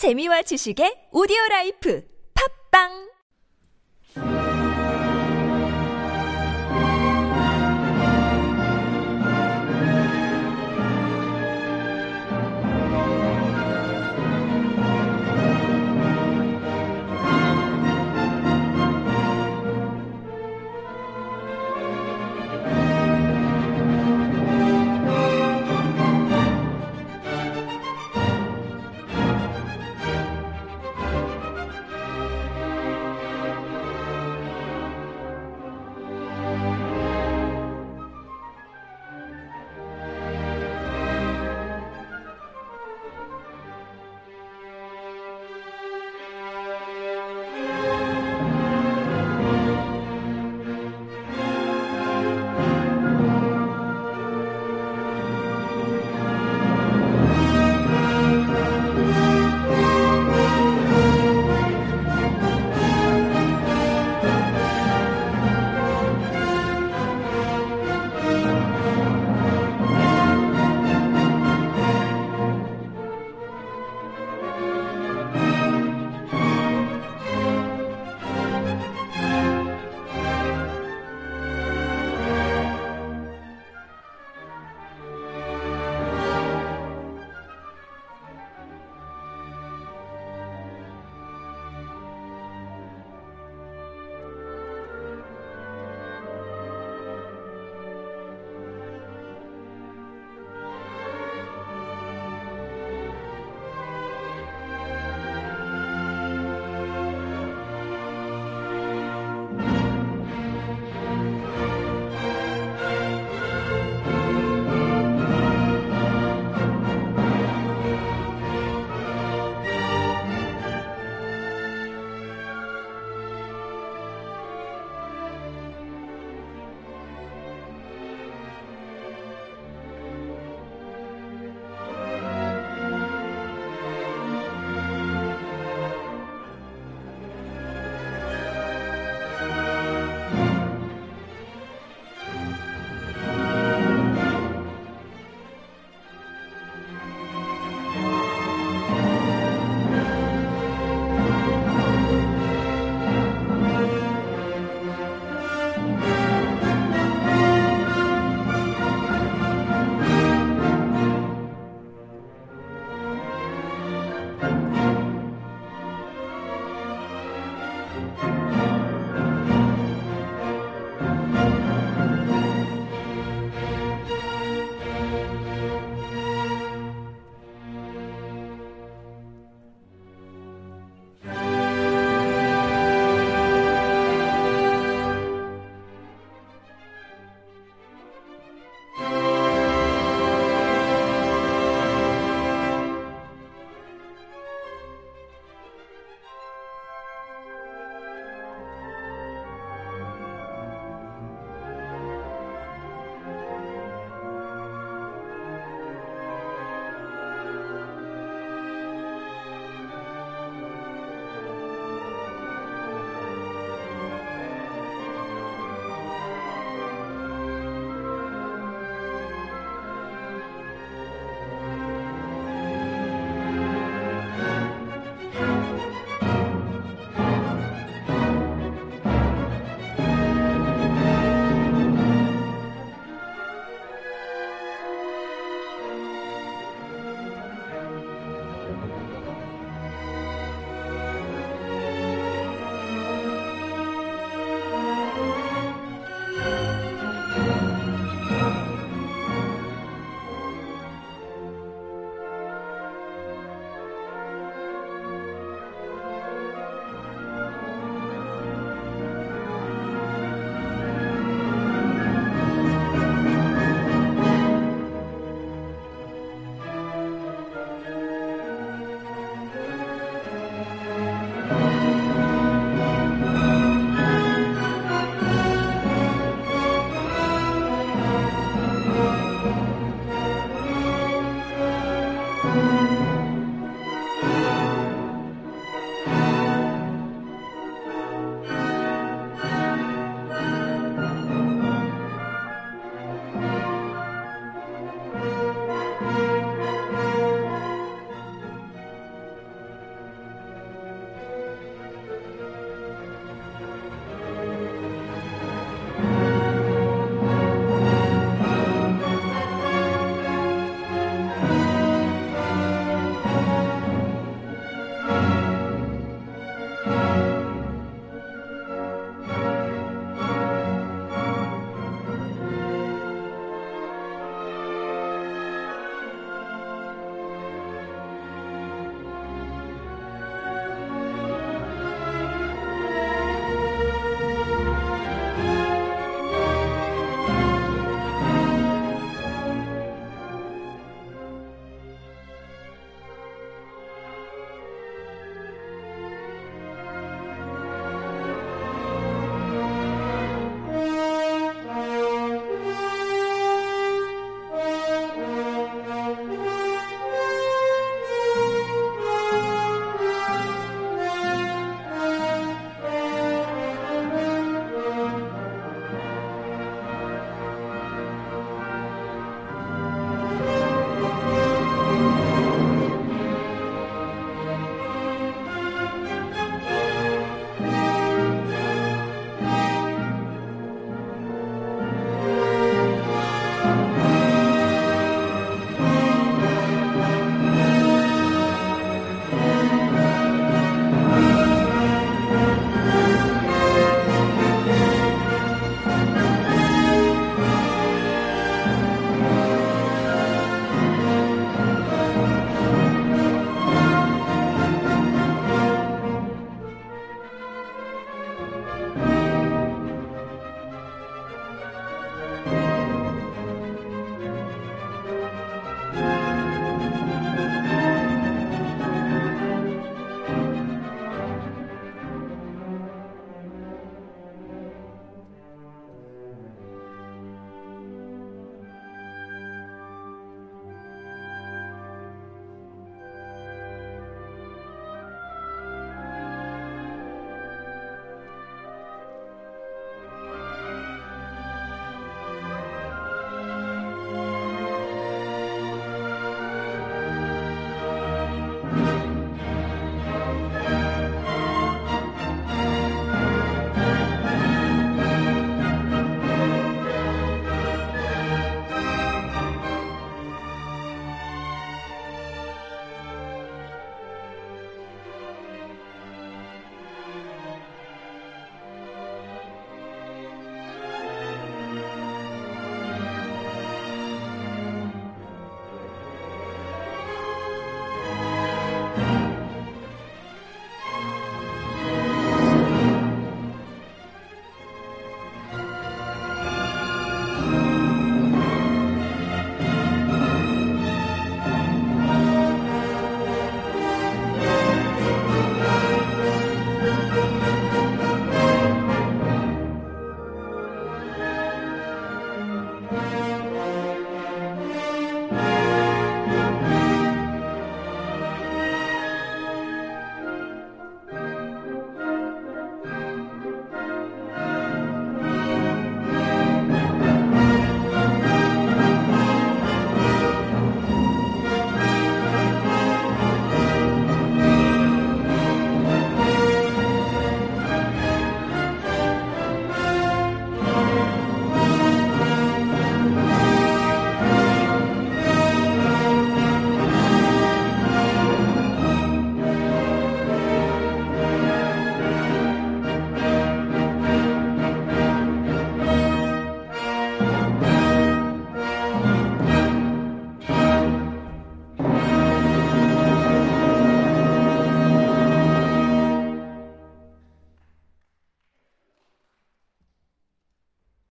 재미와 지식의 오디오 라이프. 팝빵!